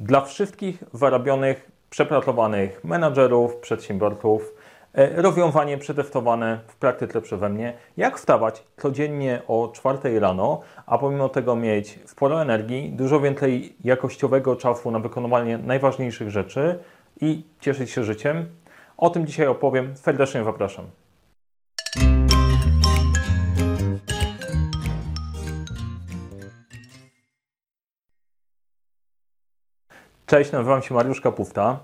dla wszystkich wyrobionych, przepracowanych menadżerów, przedsiębiorców, e, rozwiązanie przetestowane w praktyce przeze mnie, jak wstawać codziennie o 4 rano, a pomimo tego mieć sporo energii, dużo więcej jakościowego czasu na wykonywanie najważniejszych rzeczy i cieszyć się życiem. O tym dzisiaj opowiem. Serdecznie zapraszam. Cześć, nazywam się Mariusz Kapufta.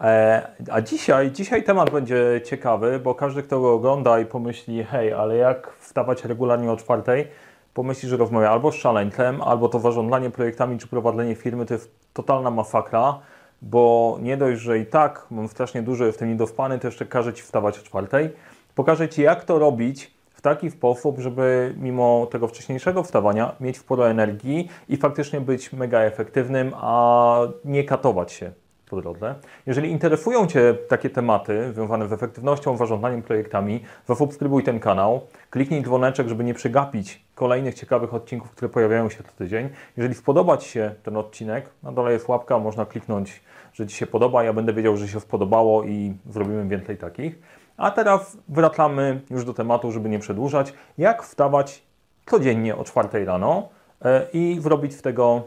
E, a dzisiaj, dzisiaj temat będzie ciekawy, bo każdy, kto go ogląda i pomyśli, hej, ale jak wstawać regularnie o czwartej, pomyśli, że rozmawia albo z szaleńcem, albo to zarządzanie projektami czy prowadzenie firmy to jest totalna masakra, bo nie dość, że i tak mam strasznie dużo, jestem niedospany, to jeszcze każę Ci wstawać o czwartej. Pokażę Ci, jak to robić, w taki sposób, żeby mimo tego wcześniejszego wstawania mieć sporo energii i faktycznie być mega efektywnym, a nie katować się po drodze. Jeżeli interesują Cię takie tematy związane z efektywnością, zarządzaniem projektami, zasubskrybuj ten kanał, kliknij dzwoneczek, żeby nie przegapić kolejnych ciekawych odcinków, które pojawiają się co tydzień. Jeżeli spodoba Ci się ten odcinek, na dole jest łapka, można kliknąć, że Ci się podoba, ja będę wiedział, że się spodobało i zrobimy więcej takich. A teraz wracamy już do tematu, żeby nie przedłużać. Jak wstawać codziennie o 4 rano e, i zrobić z tego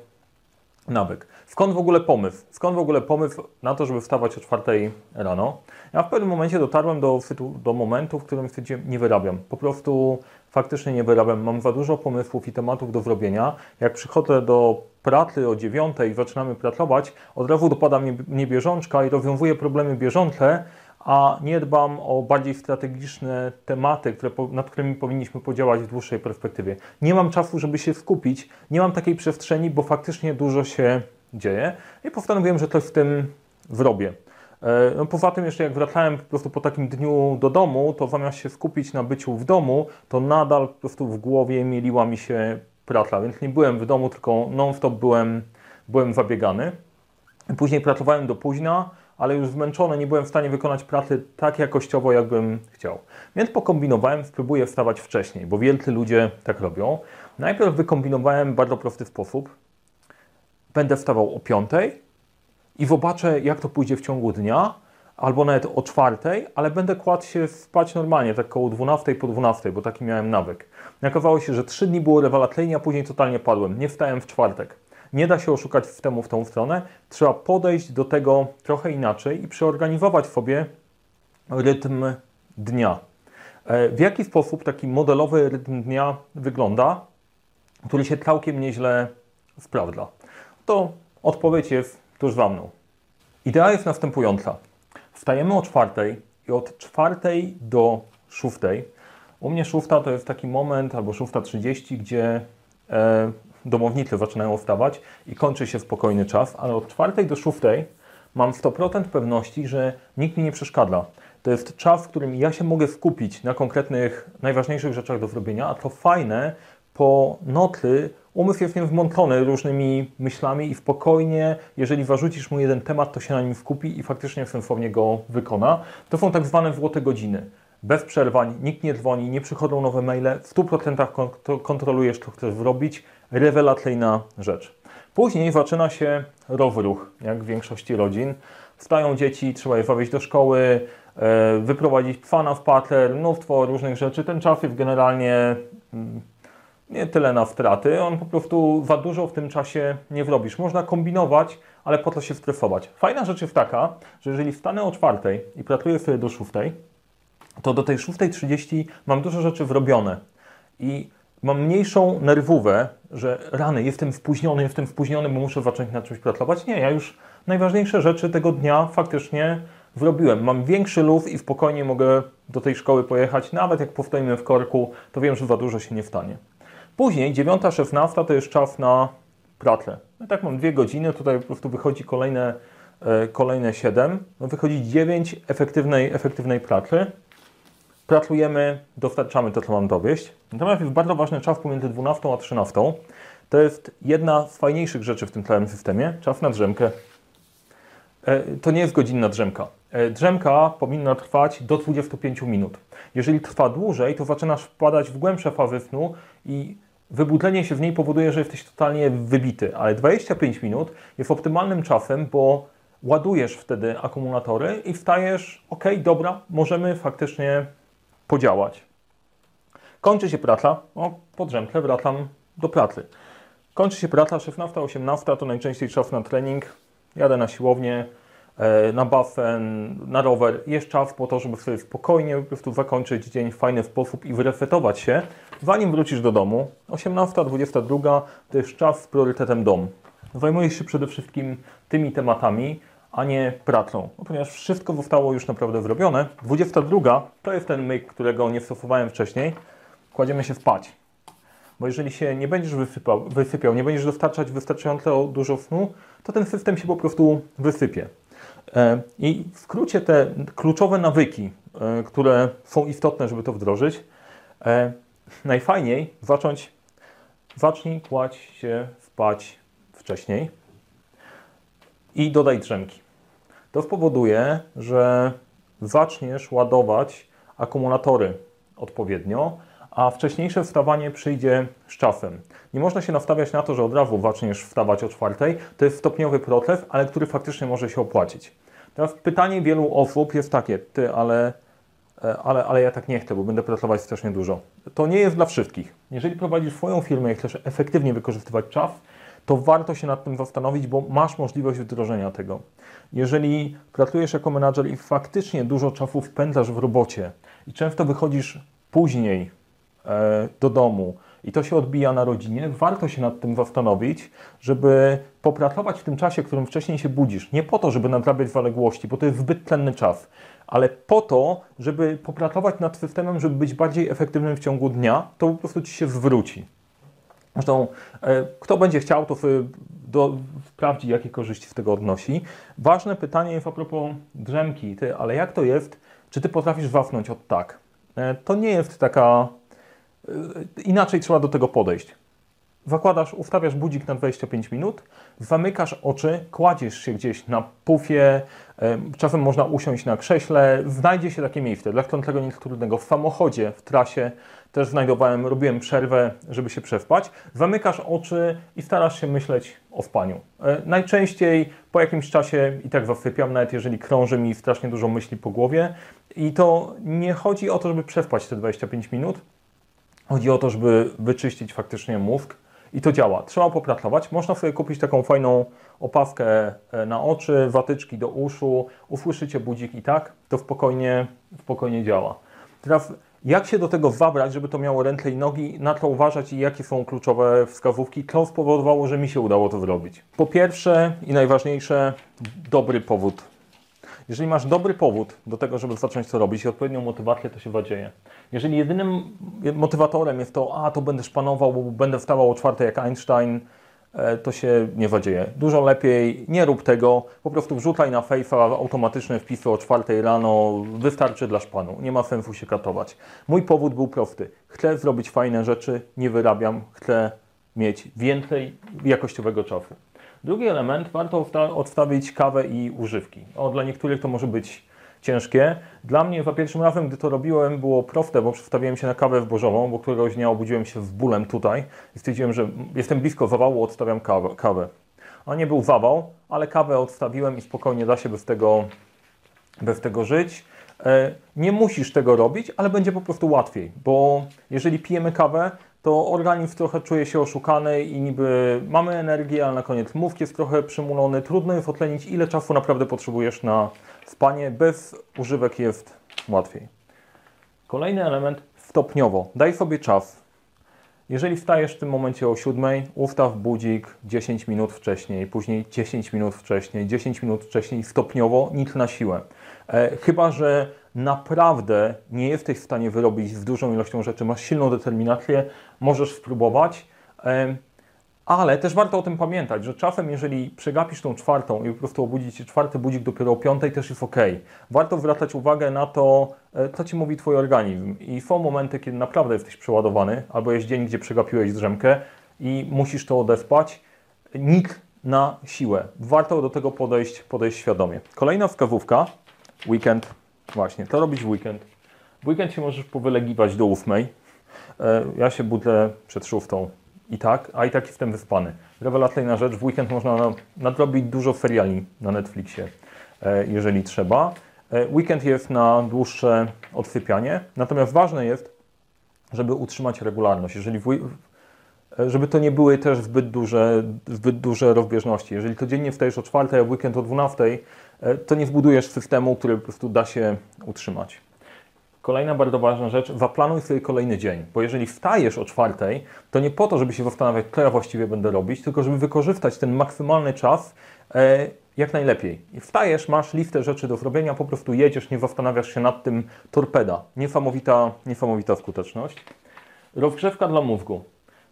nawyk. Skąd w ogóle pomysł? Skąd w ogóle pomysł na to, żeby wstawać o 4 rano? Ja w pewnym momencie dotarłem do, do momentu, w którym stwierdziłem, nie wyrabiam. Po prostu faktycznie nie wyrabiam. Mam za dużo pomysłów i tematów do zrobienia. Jak przychodzę do pracy o 9 i zaczynamy pracować, od razu dopada mnie, mnie bieżączka i rozwiązuję problemy bieżące, a nie dbam o bardziej strategiczne tematy, które, nad którymi powinniśmy podziałać w dłuższej perspektywie. Nie mam czasu, żeby się skupić, nie mam takiej przestrzeni, bo faktycznie dużo się dzieje i postanowiłem, że coś w tym zrobię. E, no poza tym jeszcze jak wracałem po prostu po takim dniu do domu, to zamiast się skupić na byciu w domu, to nadal po prostu w głowie mieliła mi się praca, więc nie byłem w domu, tylko non-stop byłem, byłem zabiegany. Później pracowałem do późna, ale już zmęczony, nie byłem w stanie wykonać pracy tak jakościowo, jakbym chciał. Więc pokombinowałem, spróbuję wstawać wcześniej, bo wielcy ludzie tak robią. Najpierw wykombinowałem bardzo prosty sposób. Będę wstawał o 5 i zobaczę, jak to pójdzie w ciągu dnia, albo nawet o 4, ale będę kładł się spać normalnie, tak koło 12 po 12, bo taki miałem nawyk. Okazało się, że 3 dni było rewelacyjnie, a później totalnie padłem. Nie wstałem w czwartek. Nie da się oszukać w temu w tą stronę. Trzeba podejść do tego trochę inaczej i przeorganizować sobie rytm dnia. E, w jaki sposób taki modelowy rytm dnia wygląda, który się całkiem nieźle sprawdza? To odpowiedź jest tuż za mną. Idea jest następująca. Wstajemy o czwartej i od czwartej do szóstej. U mnie szósta to jest taki moment, albo szósta trzydzieści, gdzie e, domownicy zaczynają wstawać i kończy się spokojny czas, ale od czwartej do szóstej mam 100% pewności, że nikt mi nie przeszkadza. To jest czas, w którym ja się mogę skupić na konkretnych, najważniejszych rzeczach do zrobienia, a to fajne, po nocy umysł jest wmątlony różnymi myślami i spokojnie, jeżeli zarzucisz mu jeden temat, to się na nim skupi i faktycznie sensownie go wykona. To są tak zwane złote godziny. Bez przerwań, nikt nie dzwoni, nie przychodzą nowe maile, w 100% kontrolujesz, co chcesz zrobić, rewelacyjna rzecz. Później zaczyna się rozruch, jak w większości rodzin. Wstają dzieci, trzeba je zawieźć do szkoły, e, wyprowadzić psa na spacer, mnóstwo różnych rzeczy. Ten czas jest generalnie mm, nie tyle na straty, on po prostu za dużo w tym czasie nie wrobisz. Można kombinować, ale po to się stresować. Fajna rzecz jest taka, że jeżeli wstanę o czwartej i pracuję sobie do szóstej, to do tej 6.30 mam dużo rzeczy wrobione. I mam mniejszą nerwówę, że rany, jestem spóźniony, jestem spóźniony, bo muszę zacząć nad czymś pracować. Nie, ja już najważniejsze rzeczy tego dnia faktycznie zrobiłem. Mam większy luz i spokojnie mogę do tej szkoły pojechać. Nawet jak powstajemy w korku, to wiem, że za dużo się nie stanie. Później 9.16 to jest czas na pracę. No tak mam dwie godziny, tutaj po prostu wychodzi kolejne, e, kolejne 7. No wychodzi 9 efektywnej, efektywnej pracy pracujemy, dostarczamy to, co mam dowieść. Natomiast jest bardzo ważny czas pomiędzy 12 a 13. To jest jedna z fajniejszych rzeczy w tym całym systemie, czas na drzemkę. E, to nie jest godzinna drzemka. E, drzemka powinna trwać do 25 minut. Jeżeli trwa dłużej, to zaczynasz wpadać w głębsze fazy snu i wybudlenie się w niej powoduje, że jesteś totalnie wybity, ale 25 minut jest optymalnym czasem, bo ładujesz wtedy akumulatory i wstajesz, ok, dobra, możemy faktycznie podziałać. Kończy się praca, o, podrzemkę, wracam do pracy. Kończy się praca 16, 18, to najczęściej czas na trening, jadę na siłownię, e, na basen, na rower. Jest czas po to, żeby sobie spokojnie po prostu zakończyć dzień w fajny sposób i wyrefletować się, zanim wrócisz do domu. 18, 22 to jest czas z priorytetem dom. Zajmujesz się przede wszystkim tymi tematami, a nie pracą, no, ponieważ wszystko zostało już naprawdę zrobione. 22 to jest ten myk, którego nie stosowałem wcześniej. Kładziemy się spać. Bo jeżeli się nie będziesz wysypał, wysypiał, nie będziesz dostarczać wystarczająco dużo snu, to ten system się po prostu wysypie. E, I w skrócie te kluczowe nawyki, e, które są istotne, żeby to wdrożyć, e, najfajniej zacząć, zacznij kłaść się spać wcześniej i dodaj drzemki. To spowoduje, że zaczniesz ładować akumulatory odpowiednio, a wcześniejsze wstawanie przyjdzie z czasem. Nie można się nastawiać na to, że od razu zaczniesz wstawać o czwartej. To jest stopniowy proces, ale który faktycznie może się opłacić. Teraz pytanie wielu osób jest takie, ty, ale, e, ale, ale ja tak nie chcę, bo będę pracować strasznie dużo. To nie jest dla wszystkich. Jeżeli prowadzisz swoją firmę i chcesz efektywnie wykorzystywać czas, to warto się nad tym zastanowić, bo masz możliwość wdrożenia tego. Jeżeli pracujesz jako menadżer i faktycznie dużo czasu wpędzasz w robocie i często wychodzisz później e, do domu i to się odbija na rodzinie, warto się nad tym zastanowić, żeby popracować w tym czasie, w którym wcześniej się budzisz. Nie po to, żeby nadrabiać zaległości, bo to jest zbyt cenny czas, ale po to, żeby popracować nad systemem, żeby być bardziej efektywnym w ciągu dnia, to po prostu ci się zwróci. Zresztą, e, kto będzie chciał, to sprawdzi, jakie korzyści z tego odnosi. Ważne pytanie jest a propos drzemki. Ty, ale jak to jest, czy ty potrafisz wafnąć od tak? E, to nie jest taka... E, inaczej trzeba do tego podejść. Zakładasz, ustawiasz budzik na 25 minut, zamykasz oczy, kładziesz się gdzieś na pufie, czasem można usiąść na krześle, znajdzie się takie miejsce. Dla tego nic trudnego. W samochodzie, w trasie też znajdowałem, robiłem przerwę, żeby się przespać. Zamykasz oczy i starasz się myśleć o spaniu. E, najczęściej po jakimś czasie i tak zasypiam, nawet jeżeli krąży mi strasznie dużo myśli po głowie. I to nie chodzi o to, żeby przespać te 25 minut. Chodzi o to, żeby wyczyścić faktycznie mózg. I to działa. Trzeba popracować. Można sobie kupić taką fajną opaskę e, na oczy, watyczki do uszu, usłyszycie budzik i tak, to spokojnie, spokojnie działa. Teraz jak się do tego zabrać, żeby to miało ręce i nogi, na to uważać i jakie są kluczowe wskazówki, to spowodowało, że mi się udało to zrobić. Po pierwsze i najważniejsze, dobry powód. Jeżeli masz dobry powód do tego, żeby zacząć to robić i odpowiednią motywację, to się wadzieje. Jeżeli jedynym motywatorem jest to, a to będę szpanował, bo będę wstawał o czwartej jak Einstein, E, to się nie zadzieje. Dużo lepiej nie rób tego, po prostu wrzucaj na fejfa automatyczne wpisy o czwartej rano, wystarczy dla szpanu, nie ma sensu się katować. Mój powód był prosty. Chcę zrobić fajne rzeczy, nie wyrabiam, chcę mieć więcej jakościowego czasu. Drugi element, warto odstawić kawę i używki. O, dla niektórych to może być ciężkie. Dla mnie za pierwszym razem, gdy to robiłem, było proste, bo przestawiłem się na kawę wbożową, bo któregoś dnia obudziłem się z bólem tutaj i stwierdziłem, że jestem blisko zawału, odstawiam kawę. kawę. A nie był zawał, ale kawę odstawiłem i spokojnie da się bez tego, bez tego żyć. E, nie musisz tego robić, ale będzie po prostu łatwiej, bo jeżeli pijemy kawę, to organizm trochę czuje się oszukany i niby mamy energię, ale na koniec mózg jest trochę przymulony. Trudno jest otlenić, ile czasu naprawdę potrzebujesz na spanie. Bez używek jest łatwiej. Kolejny element stopniowo. Daj sobie czas. Jeżeli wstajesz w tym momencie o 7, ustaw budzik 10 minut wcześniej, później 10 minut wcześniej, 10 minut wcześniej, stopniowo, nic na siłę. E, chyba, że naprawdę nie jesteś w stanie wyrobić z dużą ilością rzeczy, masz silną determinację, możesz spróbować. Ale też warto o tym pamiętać, że czasem, jeżeli przegapisz tą czwartą i po prostu obudzić się czwarty budzik dopiero o piątej, też jest ok. Warto zwracać uwagę na to, e, co ci mówi Twój organizm. I są momenty, kiedy naprawdę jesteś przeładowany, albo jest dzień, gdzie przegapiłeś drzemkę i musisz to odespać. Nic na siłę. Warto do tego podejść, podejść świadomie. Kolejna wskazówka, weekend Właśnie, to robić w weekend. W weekend się możesz powylegiwać do ósmej. E, ja się budzę przed szóstą. i tak, a i tak jestem wyspany. Rewelacyjna rzecz, w weekend można nadrobić dużo seriali na Netflixie, e, jeżeli trzeba. E, weekend jest na dłuższe odsypianie, natomiast ważne jest, żeby utrzymać regularność. Jeżeli w, żeby to nie były też zbyt duże, zbyt duże rozbieżności. Jeżeli codziennie wstajesz o 4, a weekend o 12, to nie wbudujesz systemu, który po prostu da się utrzymać. Kolejna bardzo ważna rzecz, zaplanuj sobie kolejny dzień, bo jeżeli wstajesz o czwartej, to nie po to, żeby się zastanawiać, co ja właściwie będę robić, tylko żeby wykorzystać ten maksymalny czas e, jak najlepiej. I wstajesz, masz listę rzeczy do zrobienia, po prostu jedziesz, nie zastanawiasz się nad tym, torpeda. Niesamowita, niesamowita skuteczność. Rozgrzewka dla mózgu.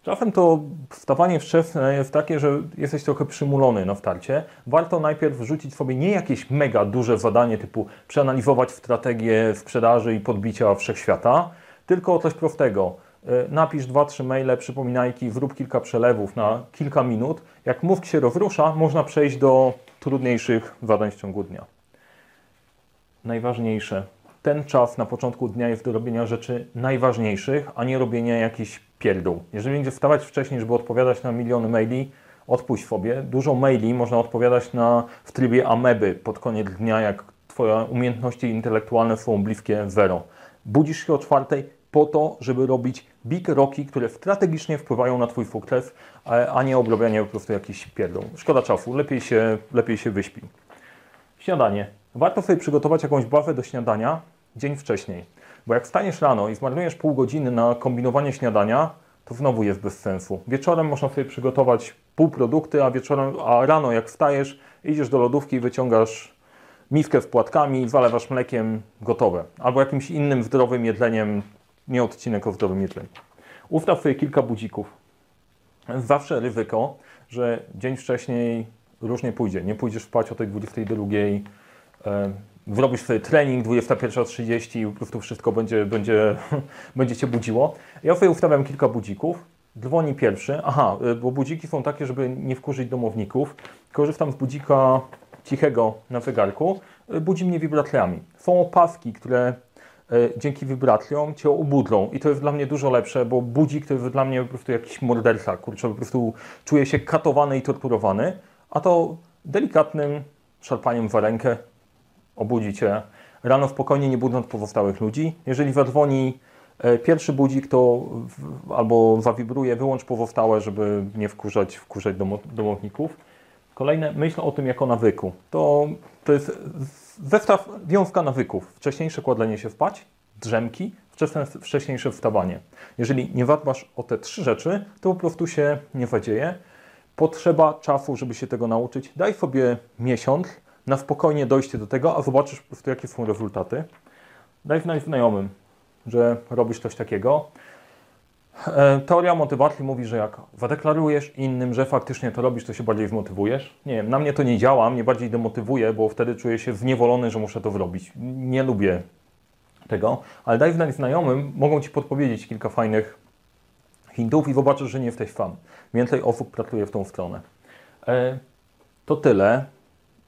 Czasem to wstawanie wczesne jest takie, że jesteś trochę przymulony na starcie. Warto najpierw wrzucić sobie nie jakieś mega duże zadanie typu przeanalizować strategię sprzedaży i podbicia wszechświata, tylko coś prostego. E, napisz 2-3 maile, przypominajki, zrób kilka przelewów na kilka minut. Jak mózg się rozrusza, można przejść do trudniejszych zadań w ciągu dnia. Najważniejsze. Ten czas na początku dnia jest do robienia rzeczy najważniejszych, a nie robienia jakichś pierdół. Jeżeli będzie wstawać wcześniej, żeby odpowiadać na miliony maili, odpuść sobie. Dużo maili można odpowiadać na, w trybie ameby pod koniec dnia, jak Twoje umiejętności intelektualne są bliskie zero. Budzisz się o czwartej po to, żeby robić big roki, które strategicznie wpływają na Twój sukces, a nie obrabianie po prostu jakichś pierdół. Szkoda czasu, lepiej się, lepiej się wyśpi. Śniadanie. Warto sobie przygotować jakąś bawę do śniadania dzień wcześniej. Bo jak wstaniesz rano i zmarnujesz pół godziny na kombinowanie śniadania, to znowu jest bez sensu. Wieczorem można sobie przygotować półprodukty, a wieczorem, a rano jak wstajesz, idziesz do lodówki i wyciągasz miskę z płatkami, zalewasz mlekiem, gotowe. Albo jakimś innym zdrowym jedleniem, nie odcinek o zdrowym jedzeniu. Ustaw sobie kilka budzików. Zawsze ryzyko, że dzień wcześniej różnie pójdzie. Nie pójdziesz spać o tej 22, Zrobisz sobie trening 21.30 i po prostu wszystko będzie, będzie, będzie Cię budziło. Ja sobie ustawiam kilka budzików. Dzwoni pierwszy. Aha, y, bo budziki są takie, żeby nie wkurzyć domowników. Korzystam z budzika cichego na zegarku. Y, budzi mnie wibracjami. Są opaski, które y, dzięki wibracjom Cię obudlą. I to jest dla mnie dużo lepsze, bo budzik to jest dla mnie po prostu jakiś morderca. Kurczę, po prostu czuję się katowany i torturowany. A to delikatnym szarpaniem w rękę obudzi Cię rano spokojnie, nie budząc pozostałych ludzi. Jeżeli zadzwoni e, pierwszy budzik, to albo zawibruje, wyłącz pozostałe, żeby nie wkurzać, wkurzać domowników. Kolejne, myśl o tym jako nawyku. To, to jest zestaw, wiązka nawyków. Wcześniejsze kładlenie się spać, drzemki, wcześniejsze wstawanie. Jeżeli nie zadbasz o te trzy rzeczy, to po prostu się nie zadzieje. Potrzeba czasu, żeby się tego nauczyć. Daj sobie miesiąc, na spokojnie dojście do tego, a zobaczysz po prostu, jakie są rezultaty. Daj znać znajomym, że robisz coś takiego. E, teoria motywacji mówi, że jak zadeklarujesz innym, że faktycznie to robisz, to się bardziej zmotywujesz. Nie wiem, na mnie to nie działa, mnie bardziej demotywuje, bo wtedy czuję się zniewolony, że muszę to zrobić. Nie lubię tego, ale daj znać znajomym, mogą Ci podpowiedzieć kilka fajnych hintów i zobaczysz, że nie jesteś sam. Więcej osób pracuje w tą stronę. E, to tyle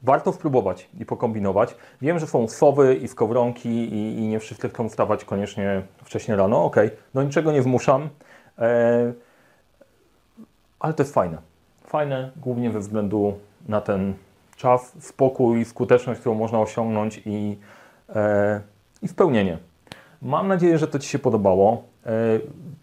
warto spróbować i pokombinować. Wiem, że są sowy i skowronki i, i nie wszyscy chcą wstawać koniecznie wcześniej rano. Ok, no niczego nie wmuszam, e, ale to jest fajne. Fajne głównie ze względu na ten czas, spokój, skuteczność, którą można osiągnąć i, e, i spełnienie. Mam nadzieję, że to Ci się podobało. E,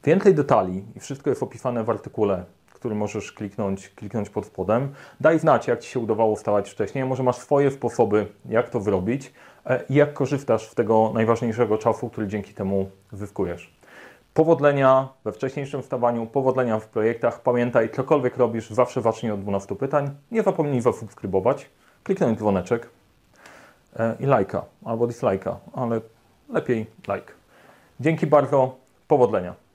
więcej detali i wszystko jest opisane w artykule który możesz kliknąć, kliknąć pod spodem. Daj znać, jak Ci się udawało wstawać wcześniej. Może masz swoje sposoby, jak to wyrobić e, i jak korzystasz z tego najważniejszego czasu, który dzięki temu zyskujesz. Powodzenia we wcześniejszym wstawaniu, powodzenia w projektach. Pamiętaj, cokolwiek robisz, zawsze zacznij od 12 pytań. Nie zapomnij zasubskrybować, kliknąć dzwoneczek e, i lajka albo dislajka, ale lepiej like. Dzięki bardzo, powodzenia.